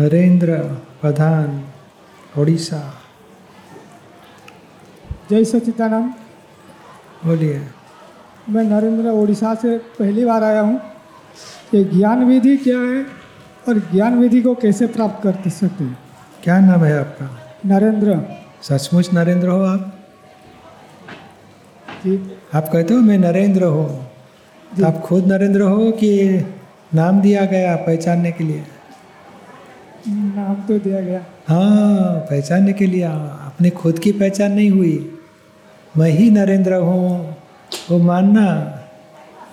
नरेंद्र प्रधान ओडिशा। जय सच्चिदानंद। बोलिए। मैं नरेंद्र ओडिशा से पहली बार आया हूँ। ये ज्ञान विधि क्या है और ज्ञान विधि को कैसे प्राप्त कर सकते हैं? क्या नाम है आपका? नरेंद्र। सचमुच नरेंद्र हो आप? जी। आप कहते हो मैं नरेंद्र हूँ। आप खुद नरेंद्र हो कि नाम दिया गया पहचानने के लिए? नाम तो दिया गया। हाँ पहचानने के लिए, अपने खुद की पहचान नहीं हुई। मैं ही नरेंद्र हूँ, वो मानना।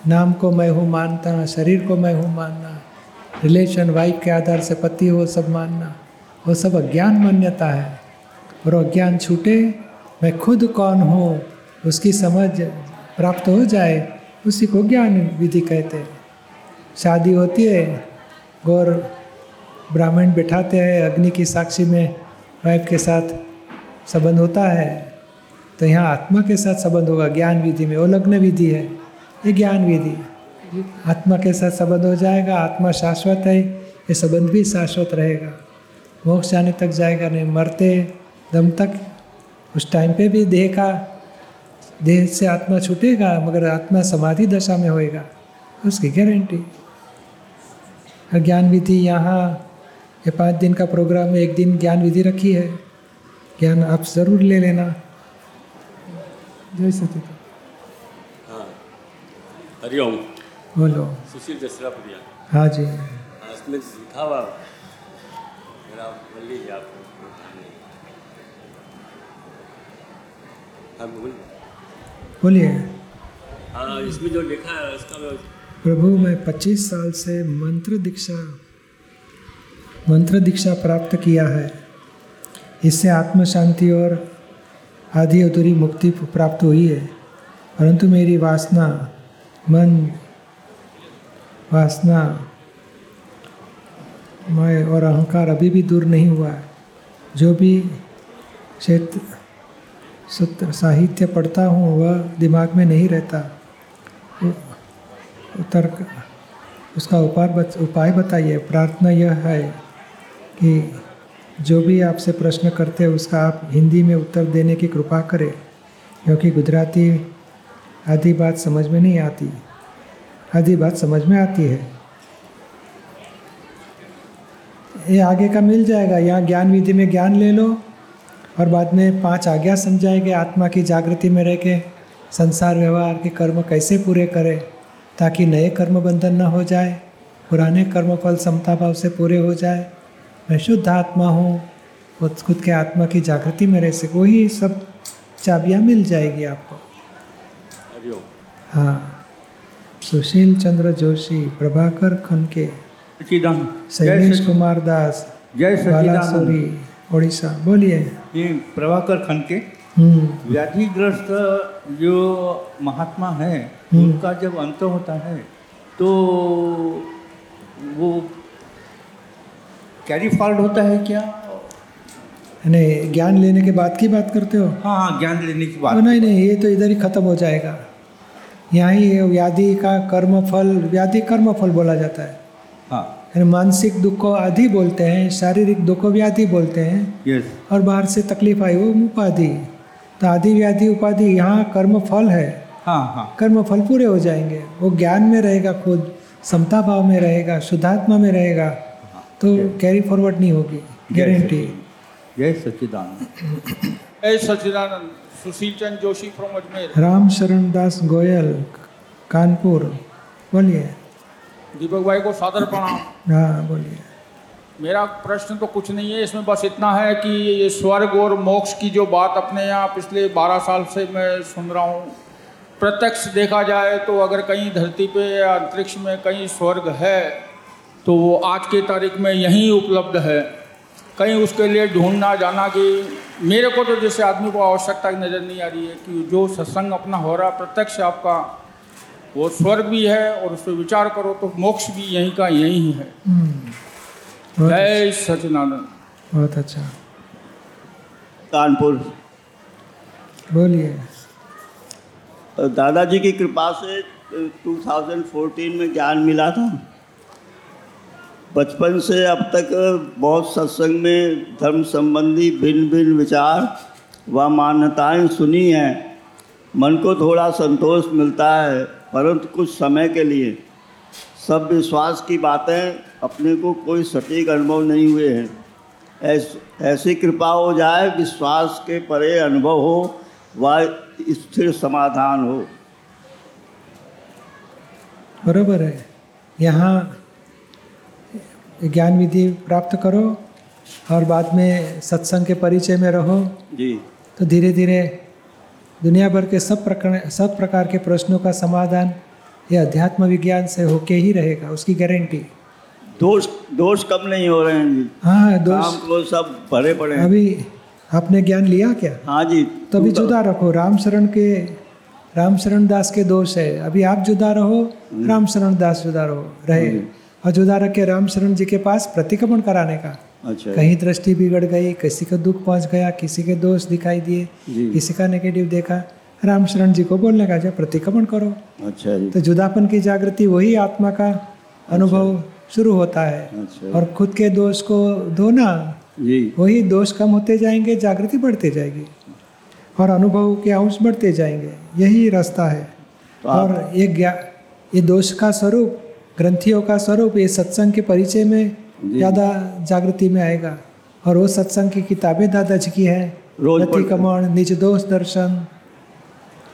नाम को मैं हूँ मानता, शरीर को मैं हूँ मानना। रिलेशन, वाइफ के आधार से पति हो, सब मानना। वो सब अज्ञान मान्यता है। और अज्ञान छूटे, मैं खुद कौन हूँ, उसकी समझ प्राप्त हो जाए, उसी को ज्ञान विधि कहते शादी होती है, गौर ब्राह्मण बिठाते हैं, अग्नि की साक्षी में वाइफ के साथ संबंध होता है। तो यहाँ आत्मा के साथ संबंध होगा, ज्ञान विधि में। वो लग्न विधि है, ये ज्ञान विधि आत्मा के साथ संबंध हो जाएगा, आत्मा शाश्वत है, ये संबंध भी शाश्वत रहेगा। मोक्ष जाने तक जाएगा, नहीं मरते दम तक। उस टाइम पे भी देह का, देह से आत्मा छूटेगा, मगर आत्मा समाधि दशा में होएगा, उसकी गारंटी ज्ञान विधि यहाँ ये पाँच दिन का प्रोग्राम एक दिन ज्ञान विधि रखी है। ज्ञान आप ज़रूर ले लेना। जय सच्चिदानंद। हाँ। हरिओम बोलो। सुशील जसरापुरिया। हाँ जी। इसमें लिखा हुआ हाँ। बोल बोलिए। हाँ इसमें जो लिखा है उसका प्रभु मैं 25 साल से मंत्र दीक्षा मंत्र दीक्षा प्राप्त किया है। इससे आत्म शांति और आधी अधूरी मुक्ति प्राप्त हुई है। परंतु मेरी वासना मन वासना मैं और अहंकार अभी भी दूर नहीं हुआ है। जो भी क्षेत्र सूत्र साहित्य पढ़ता हूँ वह दिमाग में नहीं रहता। तर्क उसका उपाय बत, उपाय बताइए। प्रार्थना यह है कि जो भी आपसे प्रश्न करते हैं, उसका आप हिंदी में उत्तर देने की कृपा करें, क्योंकि गुजराती आधी बात समझ में नहीं आती। आधी बात समझ में आती है। ये आगे का मिल जाएगा। यहाँ ज्ञान विधि में ज्ञान ले लो और बाद में पाँच आज्ञा समझाएँगे। आत्मा की जागृति में रह के, संसार व्यवहार के कर्म कैसे पूरे करें, ताकि नए कर्म बंधन न हो जाए, पुराने कर्म फल समता भाव से पूरे हो जाए मैं शुद्ध आत्मा हूँ खुद खुद के आत्मा की जागृति में रह सके वही सब चाबियाँ मिल जाएगी आपको। हाँ। सुशील चंद्र जोशी प्रभाकर खनके शैलेश कुमार दास जय बालासोरी उड़ीसा बोलिए। ये प्रभाकर खनके हम्म। व्याधिग्रस्त जो महात्मा है हम्म। उनका जब अंत होता है तो वो कैरी फॉल्ट होता है क्या? नहीं ज्ञान लेने के बाद की बात करते हो? हाँ हाँ ज्ञान लेने की बात नहीं नहीं ये तो इधर ही खत्म हो जाएगा। यहाँ ही व्याधि का कर्म फल व्याधि कर्म फल बोला जाता है। हाँ। मानसिक दुख को आदि बोलते हैं शारीरिक दुख को व्याधि बोलते हैं। यस और बाहर से तकलीफ़ आई वो उपाधि। तो आदि व्याधि उपाधि यहाँ कर्म फल है। हाँ हाँ। कर्म फल पूरे हो जाएँगे। वो ज्ञान में रहेगा खुद समता भाव में रहेगा शुद्धात्मा में रहेगा। तो कैरी फॉरवर्ड नहीं होगी गारंटी जय सच्चिदानंद जय सच्चिदानंद सुशील चंद जोशी फ्रॉम अजमेर राम शरण दास गोयल कानपुर बोलिए। दीपक भाई को सादर प्रणाम। हाँ बोलिए। मेरा प्रश्न तो कुछ नहीं है इसमें बस इतना है कि ये स्वर्ग और मोक्ष की जो बात अपने यहाँ पिछले 12 साल से मैं सुन रहा हूँ। प्रत्यक्ष देखा जाए तो अगर कहीं धरती पे या अंतरिक्ष में कहीं स्वर्ग है तो वो आज के तारीख में यहीं उपलब्ध है। कहीं उसके लिए ढूंढना जाना कि मेरे को तो जैसे आदमी को आवश्यकता नज़र नहीं आ रही है कि जो सत्संग अपना हो रहा प्रत्यक्ष आपका वो स्वर्ग भी है और उस पर विचार करो तो मोक्ष भी यहीं का यहीं ही। है हम्म, जय सचिदानंद बहुत अच्छा। कानपुर। बोलिए। दादाजी की कृपा से 2014 में ज्ञान मिला था। बचपन से अब तक बहुत सत्संग में धर्म संबंधी भिन्न भिन्न विचार व मान्यताएँ सुनी हैं। मन को थोड़ा संतोष मिलता है परंतु कुछ समय के लिए सब विश्वास की बातें अपने को कोई सटीक अनुभव नहीं हुए हैं। ऐस, ऐसी कृपा हो जाए विश्वास के परे अनुभव हो व स्थिर समाधान हो। बरोबर है। यहाँ ज्ञान विधि प्राप्त करो और बाद में सत्संग के परिचय में रहो। जी। तो धीरे धीरे दुनिया भर के सब प्रकार सब प्रकार के प्रश्नों का समाधान ये अध्यात्म विज्ञान से होके ही रहेगा उसकी गारंटी दोष दोष कम नहीं हो रहे हैं जी। हाँ दोस्त को सब भरे पड़े हैं। अभी आपने ज्ञान लिया क्या? हाँ जी तो अभी जुदा रखो राम शरण के राम शरण दास के दोष है। अभी आप जुदा रहो राम शरण दास जुदा रहो रहे। और जुदा रख के राम शरण जी के पास प्रतिक्रमण कराने का। अच्छा। कहीं दृष्टि बिगड़ गई किसी को दुख पहुँच गया किसी के दोष दिखाई दिए किसी का नेगेटिव देखा राम शरण जी को बोलने का जब प्रतिक्रमण करो। अच्छा जी। तो जुदापन की जागृति वही आत्मा का अनुभव अच्छा। शुरू होता है। अच्छा। और खुद के दोष को धोना वही दोष कम होते जाएँगे जागृति बढ़ते जाएगी। और अनुभव के अंश बढ़ते जाएँगे यही रास्ता है। तो और ये ज्ञा ये दोष का स्वरूप ग्रंथियों का स्वरूप ये सत्संग के परिचय में ज़्यादा जागृति में आएगा। और वो सत्संग की किताबें दादाजी की है। हैं। प्रतिक्रमण निज दोष दर्शन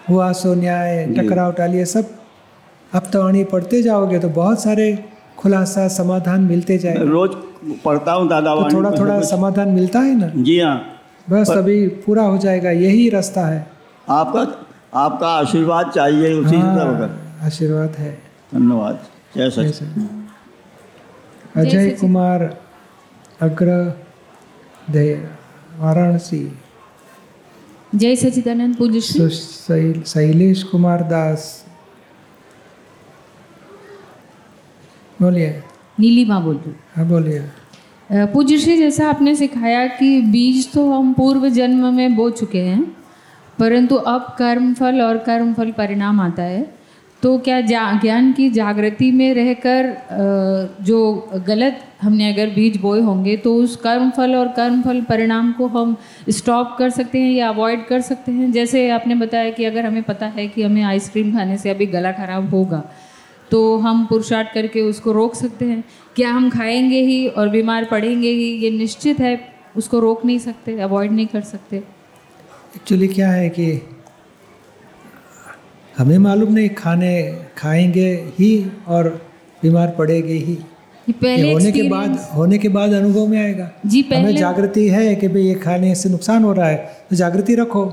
हुआ सो न्याय टकराव टालिए सब अब तो वाणी पढ़ते जाओगे तो बहुत सारे खुलासा समाधान मिलते जाए रोज पढ़ता हूँ दादा तो थोड़ा थोड़ा समाधान मिलता है ना? जी हाँ। बस पर... अभी पूरा हो जाएगा यही रास्ता है। आपका आपका आशीर्वाद चाहिए उसी हाँ, आशीर्वाद है। धन्यवाद। जय सच अजय कुमार अग्र दे वाराणसी जय सचिदानंद पूज्य श्री सु- शैल- शैलेश कुमार दास बोलिए। नीलिमा बोल रही हूँ। बोलिए। अ, पूज्य श्री जैसा आपने सिखाया कि बीज तो हम पूर्व जन्म में बो चुके हैं परंतु अब कर्म फल और कर्म फल परिणाम आता है। तो क्या ज्ञान की जागृति में रहकर जो गलत, हमने अगर बीज बोए होंगे तो उस कर्म फल और कर्म फल परिणाम को हम स्टॉप कर सकते हैं या अवॉइड कर सकते हैं? जैसे आपने बताया कि अगर हमें पता है कि हमें आइसक्रीम खाने से अभी गला खराब होगा तो हम पुरुषार्थ करके उसको रोक सकते हैं। क्या हम खाएँगे ही और बीमार पड़ेंगे ही, ये निश्चित है, उसको रोक नहीं सकते अवॉइड नहीं कर सकते। एक्चुअली क्या है कि हमें मालूम नहीं खाने खाएँगे ही और बीमार पड़ेंगे ही। पहले होने के बाद होने के बाद अनुभव में आएगा। जी हमें पहले जागृति है कि भाई ये खाने से नुकसान हो रहा है तो जागृति रखो।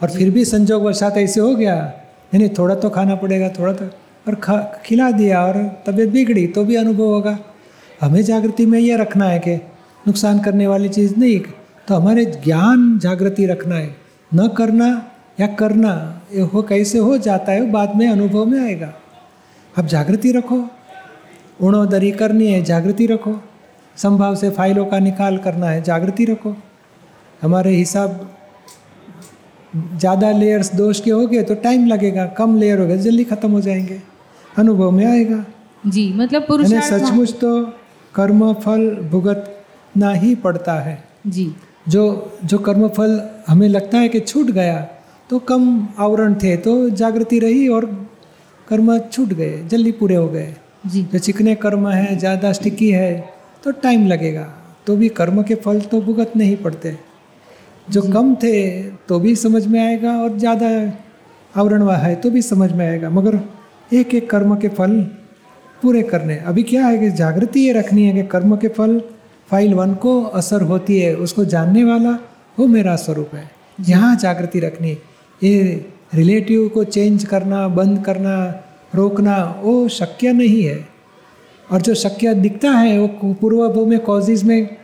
और फिर भी संजोग वशात ऐसे हो गया नहीं थोड़ा तो खाना पड़ेगा थोड़ा तो और खा खिला दिया और तबीयत बिगड़ी तो भी अनुभव होगा। हमें जागृति में ये रखना है कि नुकसान करने वाली चीज़ नहीं तो हमारे ज्ञान जागृति रखना है। न करना या करना ये हो कैसे हो जाता है बाद में अनुभव में आएगा। अब जागृति रखो। उणोदरी करनी है जागृति रखो। संभाव से फाइलों का निकाल करना है जागृति रखो। हमारे हिसाब ज़्यादा लेयर्स दोष के हो गए तो टाइम लगेगा कम लेयर हो गए जल्दी खत्म हो जाएँगे। अनुभव में आएगा। जी मतलब पुरुषार्थ सचमुच तो कर्म फल भुगतना ही पड़ता है। जी। जो जो कर्मफल हमें लगता है कि छूट गया तो कम आवरण थे तो जागृति रही और कर्म छूट गए जल्दी पूरे हो गए। जी। जो चिकने कर्म है ज़्यादा स्टिकी है तो टाइम लगेगा। तो भी कर्म के फल तो भुगत नहीं पड़ते। जो कम थे तो भी समझ में आएगा और ज़्यादा आवरण हुआ है तो भी समझ में आएगा। मगर एक एक कर्म के फल पूरे करने। अभी क्या है कि जागृति ये रखनी है कि कर्म के फल फ़ाइल वन को असर होती है उसको जानने वाला वो मेरा स्वरूप है। यहाँ जागृति रखनी। ये रिलेटिव को चेंज करना बंद करना रोकना वो शक्य नहीं है। और जो शक्य दिखता है वो पूर्वभव में कॉजेज में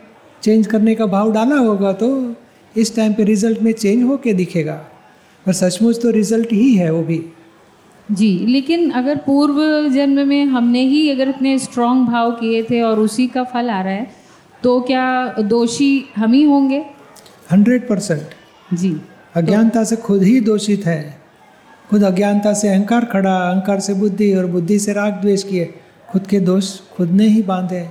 चेंज करने का भाव डाला होगा तो इस टाइम पे रिज़ल्ट में चेंज हो के दिखेगा। पर सचमुच तो रिज़ल्ट ही है वो भी। जी लेकिन अगर पूर्व जन्म में हमने ही अगर इतने स्ट्रांग भाव किए थे और उसी का फल आ रहा है तो क्या दोषी हम ही होंगे? हंड्रेड परसेंट जी। अज्ञानता से खुद ही दोषित है। खुद अज्ञानता से अहंकार खड़ा अहंकार से बुद्धि और बुद्धि से राग द्वेष किए। खुद के दोष खुद ने ही बांधे।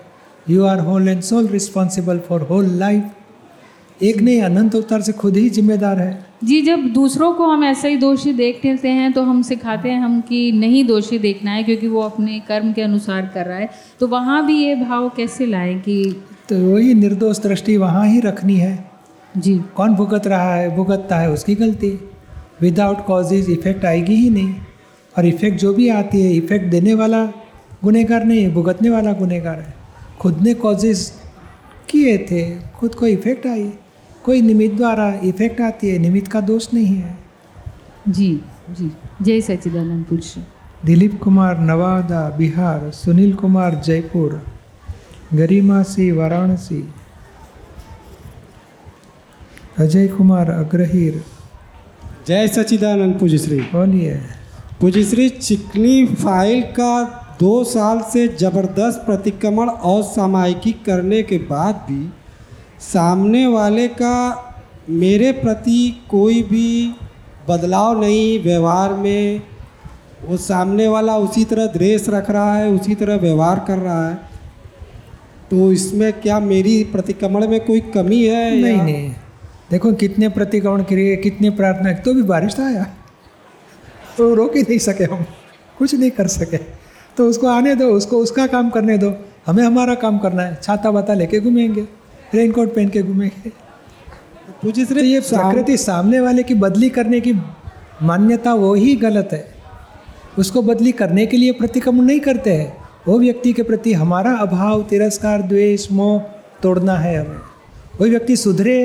You are whole and sole responsible for whole life एक नहीं अनंत अवतार से खुद ही जिम्मेदार है। जी जब दूसरों को हम ऐसे ही दोषी देख लेते हैं तो हम सिखाते हैं हम कि नहीं दोषी देखना है क्योंकि वो अपने कर्म के अनुसार कर रहा है। तो वहाँ भी ये भाव कैसे लाएँ कि तो वही निर्दोष दृष्टि वहाँ ही रखनी है। जी। कौन भुगत रहा है भुगतता है उसकी गलती। विदाउट कॉजेज इफ़ेक्ट आएगी ही नहीं। और इफ़ेक्ट जो भी आती है इफ़ेक्ट देने वाला गुनहगार नहीं है भुगतने वाला गुनहगार है। खुद ने कॉजेज किए थे खुद को इफ़ेक्ट आई। कोई निमित्त द्वारा इफ़ेक्ट आती है निमित्त का दोष नहीं है। जी जी। जय सचिदानंद पुरुष। दिलीप कुमार नवादा बिहार। सुनील कुमार जयपुर। गरिमा सी वाराणसी। अजय कुमार अग्रहीर। जय सच्चिदानंद पूज्य श्री बोलिए पूज्य श्री चिकनी फ़ाइल का दो साल से ज़बरदस्त प्रतिक्रमण और सामायिकी करने के बाद भी सामने वाले का मेरे प्रति कोई भी बदलाव नहीं व्यवहार में वो सामने वाला उसी तरह ड्रेस रख रहा है उसी तरह व्यवहार कर रहा है। तो इसमें क्या मेरी प्रतिक्रमण में कोई कमी है नहीं या- नहीं। देखो कितने प्रतिक्रमण किए कितने प्रार्थना तो भी बारिश तो आया। तो रोक ही नहीं सके हम कुछ नहीं कर सके। तो उसको आने दो उसको उसका काम करने दो हमें हमारा काम करना है छाता वाता लेके घूमेंगे रेनकोट पहन के घूमेंगे। पूज्य तो ये प्रकृति सामने वाले की बदली करने की मान्यता वो ही गलत है। उसको बदली करने के लिए प्रतिक्रमण नहीं करते हैं। वो व्यक्ति के प्रति हमारा अभाव तिरस्कार द्वेष मोह तोड़ना है हमें। कोई व्यक्ति सुधरे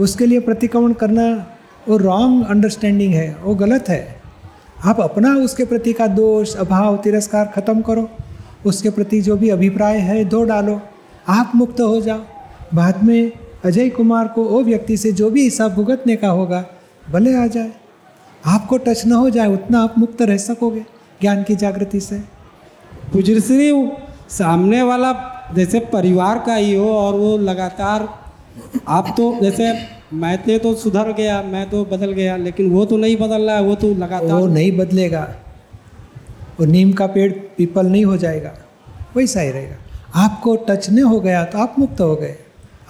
उसके लिए प्रतिक्रमण करना वो रॉन्ग अंडरस्टैंडिंग है, वो गलत है। आप अपना उसके प्रति का दोष, अभाव, तिरस्कार खत्म करो। उसके प्रति जो भी अभिप्राय है धो डालो। आप मुक्त हो जाओ। बाद में अजय कुमार को वो व्यक्ति से जो भी हिसाब भुगतने का होगा, भले आ जाए। आपको टच न हो जाए, उतना आप मुक्त रह सकोगे ज्ञान की जागृति से। पूज्य सामने वाला जैसे परिवार का ही हो और वो लगातार आप तो जैसे, मैं तो सुधर गया, मैं तो बदल गया, लेकिन वो तो नहीं बदल रहा है, वो तो वो नहीं बदलेगा। वो नीम का पेड़ पीपल नहीं हो जाएगा वैसा ही रहेगा। आपको टच नहीं हो गया तो आप मुक्त हो गए।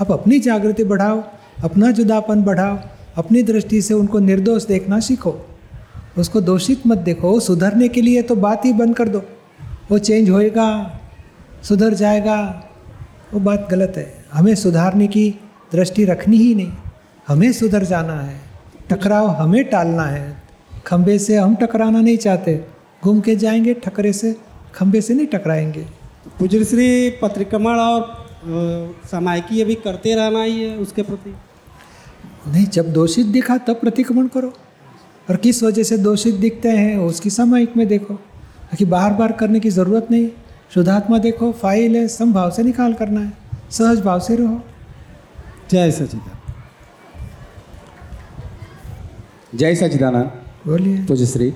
आप अपनी जागृति बढ़ाओ, अपना जुदापन बढ़ाओ, अपनी दृष्टि से उनको निर्दोष देखना सीखो। उसको दोषित मत देखो, वो सुधरने के लिए तो बात ही बंद कर दो। वो चेंज होएगा, सुधर जाएगा, वो बात गलत है। हमें सुधारने की दृष्टि रखनी ही नहीं। हमें सुधर जाना है टकराव हमें टालना है। खंबे से हम टकराना नहीं चाहते। घूम के जाएँगे ठकरे से खंबे से नहीं टकराएँगे। पूज्य श्री पत्रिक्रमण और अ, सामायिकी अभी करते रहना ही है उसके प्रति। नहीं जब दोषित दिखा तब प्रतिक्रमण करो। और किस वजह से दोषित दिखते हैं उसकी सामायिक में देखो। कि बार बार करने की ज़रूरत नहीं। शुद्धात्मा देखो फ़ाइल है समभाव से निकाल करना है। सहज भाव से रहो। जय सचिदानंद। जय सच्चिदानंद बोलिए। पूज्य श्री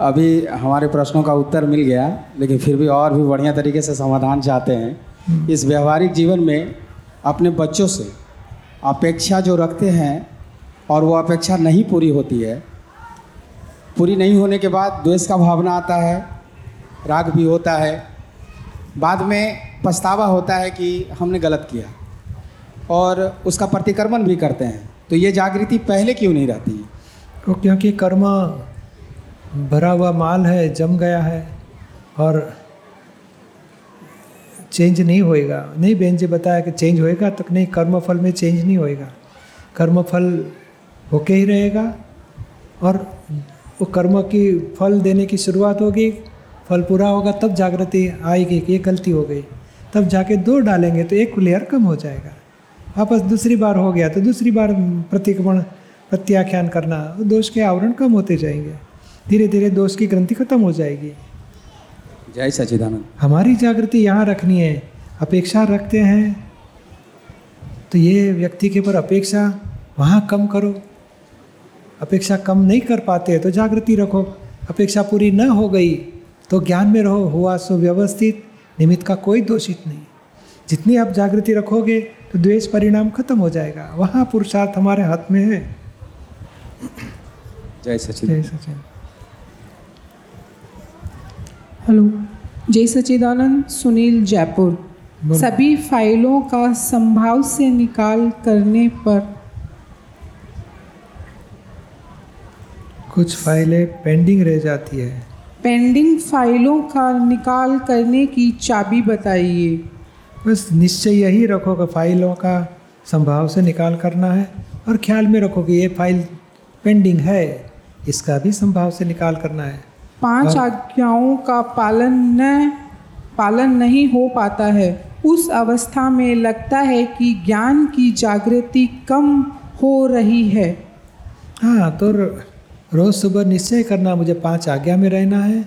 अभी हमारे प्रश्नों का उत्तर मिल गया लेकिन फिर भी और भी बढ़िया तरीके से समाधान चाहते हैं। इस व्यवहारिक जीवन में अपने बच्चों से अपेक्षा जो रखते हैं और वो अपेक्षा नहीं पूरी होती है पूरी नहीं होने के बाद द्वेष का भावना आता है राग भी होता है बाद में पछतावा होता है कि हमने गलत किया। और उसका प्रतिक्रमण भी करते हैं। तो ये जागृति पहले क्यों नहीं रहती? है तो क्योंकि कर्म भरा हुआ माल है, जम गया है और चेंज नहीं होएगा। नहीं, बहन जी बताया कि चेंज होएगा तो नहीं, कर्मफल में चेंज नहीं होएगा। कर्मफल होके ही रहेगा और वो कर्म की फल देने की शुरुआत होगी, फल पूरा होगा, तब जागृति आएगी कि ये गलती हो गई। तब जाके दो डालेंगे तो एक लेयर कम हो जाएगा। वापस दूसरी बार हो गया तो दूसरी बार प्रतिक्रमण प्रत्याख्यान करना दोष के आवरण कम होते जाएँगे। धीरे धीरे दोष की ग्रंथि खत्म हो जाएगी। जय सच्चिदानंद। हमारी जागृति यहाँ रखनी है। अपेक्षा रखते हैं। तो ये व्यक्ति के ऊपर अपेक्षा वहाँ कम करो। अपेक्षा कम नहीं कर पाते तो जागृति रखो। अपेक्षा पूरी न हो गई तो ज्ञान में रहो। हुआ सुव्यवस्थित निमित्त का कोई दोषित नहीं। जितनी आप जागृति रखोगे तो द्वेष परिणाम खत्म हो जाएगा। वहाँ पुरुषार्थ हमारे हाथ में है। जय सच्चिदानंद जय सचिन हेलो। जय सच्चिदानंद सुनील जयपुर। सभी फाइलों का संभाव से निकाल करने पर कुछ फाइलें पेंडिंग रह जाती है। पेंडिंग फाइलों का निकाल करने की चाबी बताइए। बस निश्चय यही रखो कि फाइलों का संभाव से निकाल करना है और ख्याल में रखो कि ये फ़ाइल पेंडिंग है इसका भी संभाव से निकाल करना है। पाँच। आज्ञाओं का पालन न पालन नहीं हो पाता है। उस अवस्था में लगता है कि ज्ञान की जागृति कम हो रही है। हाँ तो रोज़ सुबह निश्चय करना मुझे पाँच आज्ञा में रहना है।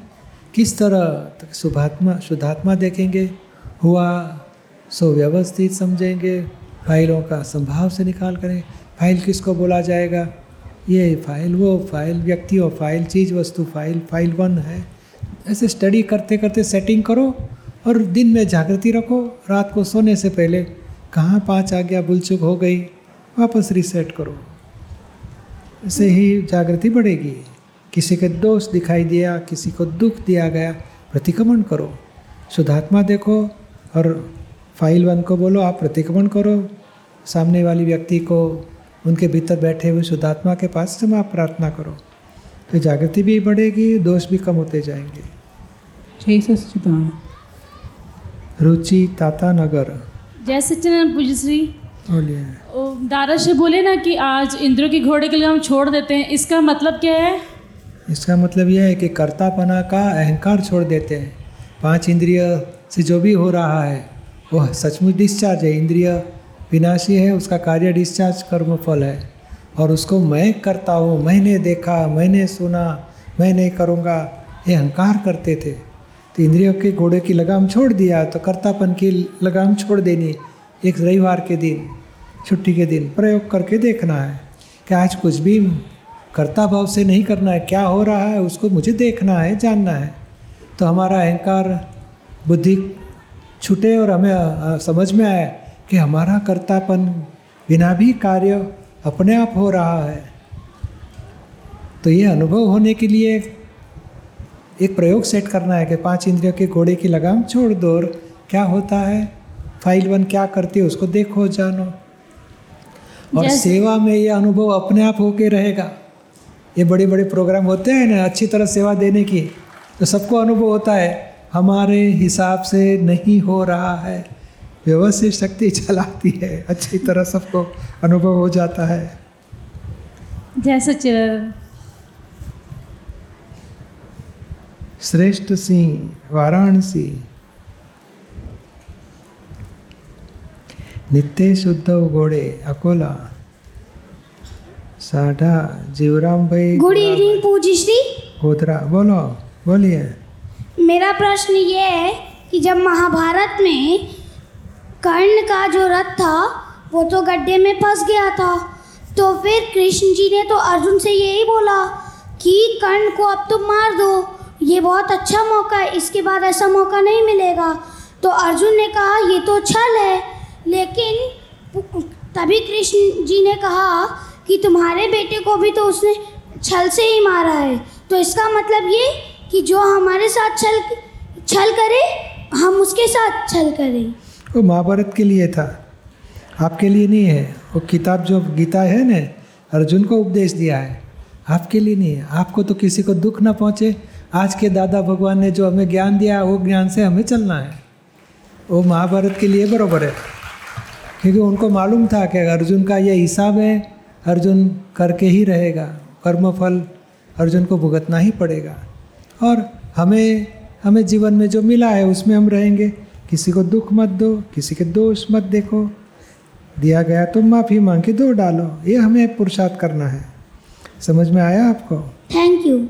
किस तरह शुभात्मा शुद्धात्मा देखेंगे? हुआ सो व्यवस्थित समझेंगे, फाइलों का संभाव से निकाल करें। फ़ाइल किसको बोला जाएगा? ये फ़ाइल वो, फ़ाइल व्यक्ति और फ़ाइल चीज़ वस्तु, फ़ाइल फ़ाइल वन है। ऐसे स्टडी करते करते सेटिंग करो और दिन में जागृति रखो। रात को सोने से पहले कहाँ पाँच आज्ञा भूल चुक हो गई, वापस रिसेट करो। ऐसे ही जागृति बढ़ेगी। किसी के दोष दिखाई दिया, किसी को दुख दिया गया, प्रतिक्रमण करो। शुद्धात्मा देखो और फ़ाइल वन को बोलो आप प्रतिक्रमण करो। सामने वाली व्यक्ति को उनके भीतर बैठे हुए शुद्धात्मा के पास से आप प्रार्थना करो। तो जागृति भी बढ़ेगी दोष भी कम होते जाएँगे। जय सच्चिदानंद। रुचि ताता नगर। जय सच्चिदानंद पूज्य श्री। बोलिए। दारा से बोले ना कि आज इंद्रों के घोड़े के लिए हम छोड़ देते हैं। इसका मतलब क्या है? इसका मतलब यह है कि कर्तापना का अहंकार छोड़ देते हैं। पाँच इंद्रिय से जो भी हो रहा है वह सचमुच डिस्चार्ज है, इंद्रिय विनाशी है, उसका कार्य डिस्चार्ज कर्म फल है। और उसको मैं करता हूँ, मैंने देखा, मैंने सुना, मैं नहीं करूँगा, ये अहंकार करते थे। तो इंद्रियों के घोड़े की लगाम छोड़ दिया तो कर्तापन की लगाम छोड़ देनी, एक रविवार के दिन, छुट्टी के दिन प्रयोग करके देखना है। कि आज कुछ भी कर्ता भाव से नहीं करना है? क्या हो रहा है? उसको मुझे देखना है, जानना है। तो हमारा अहंकार, बुद्धि छूटे और हमें समझ में आया कि हमारा कर्तापन बिना भी कार्य अपने आप हो रहा है। तो ये अनुभव होने के लिए एक प्रयोग सेट करना है कि पाँच इंद्रियों के घोड़े की लगाम छोड़ दो और क्या होता है? फ़ाइल वन क्या करती है उसको देखो जानो। और सेवा में ये अनुभव अपने आप होके रहेगा। ये बड़े बड़े प्रोग्राम होते हैं ना अच्छी तरह सेवा देने की तो सबको अनुभव होता है। हमारे हिसाब से नहीं हो रहा है। व्यवस्थित शक्ति चलाती है। अच्छी तरह सबको अनुभव हो जाता है। जय सच्चिदानंद। श्रेष्ठ सिंह वाराणसी। नित्य शुद्ध घोड़े अकोला। साढ़ा जीवराम भाई गुड इवनिंग पूजी श्री। गोधरा बोलो बोलिए। मेरा प्रश्न ये है कि जब महाभारत में कर्ण का जो रथ था, वो तो गड्ढे में फंस गया था। तो फिर कृष्ण जी ने तो अर्जुन से यही बोला कि कर्ण को अब तुम मार दो। ये बहुत अच्छा मौका है, इसके बाद ऐसा मौका नहीं मिलेगा। तो अर्जुन ने कहा, ये तो छल है। लेकिन तभी कृष्ण जी ने कहा कि तुम्हारे बेटे को भी तो उसने छल से ही मारा है। तो इसका मतलब ये कि जो हमारे साथ छल छल करे, हम उसके साथ छल करें। वो महाभारत के लिए था। आपके लिए नहीं है। वो किताब जो गीता है ना, अर्जुन को उपदेश दिया है। आपके लिए नहीं है। आपको तो किसी को दुख ना पहुँचे। आज के दादा भगवान ने जो हमें ज्ञान दिया, वो ज्ञान से हमें चलना है। वो महाभारत के लिए बराबर है। क्योंकि उनको मालूम था कि अर्जुन का ये हिसाब है, अर्जुन करके ही रहेगा। कर्मफल अर्जुन को भुगतना ही पड़ेगा। और हमें हमें जीवन में जो मिला है उसमें हम रहेंगे। किसी को दुख मत दो, किसी के दोष मत देखो। दिया गया तो माफ़ी मांग के दो डालो। ये हमें पुरुषार्थ करना है। समझ में आया आपको? Thank you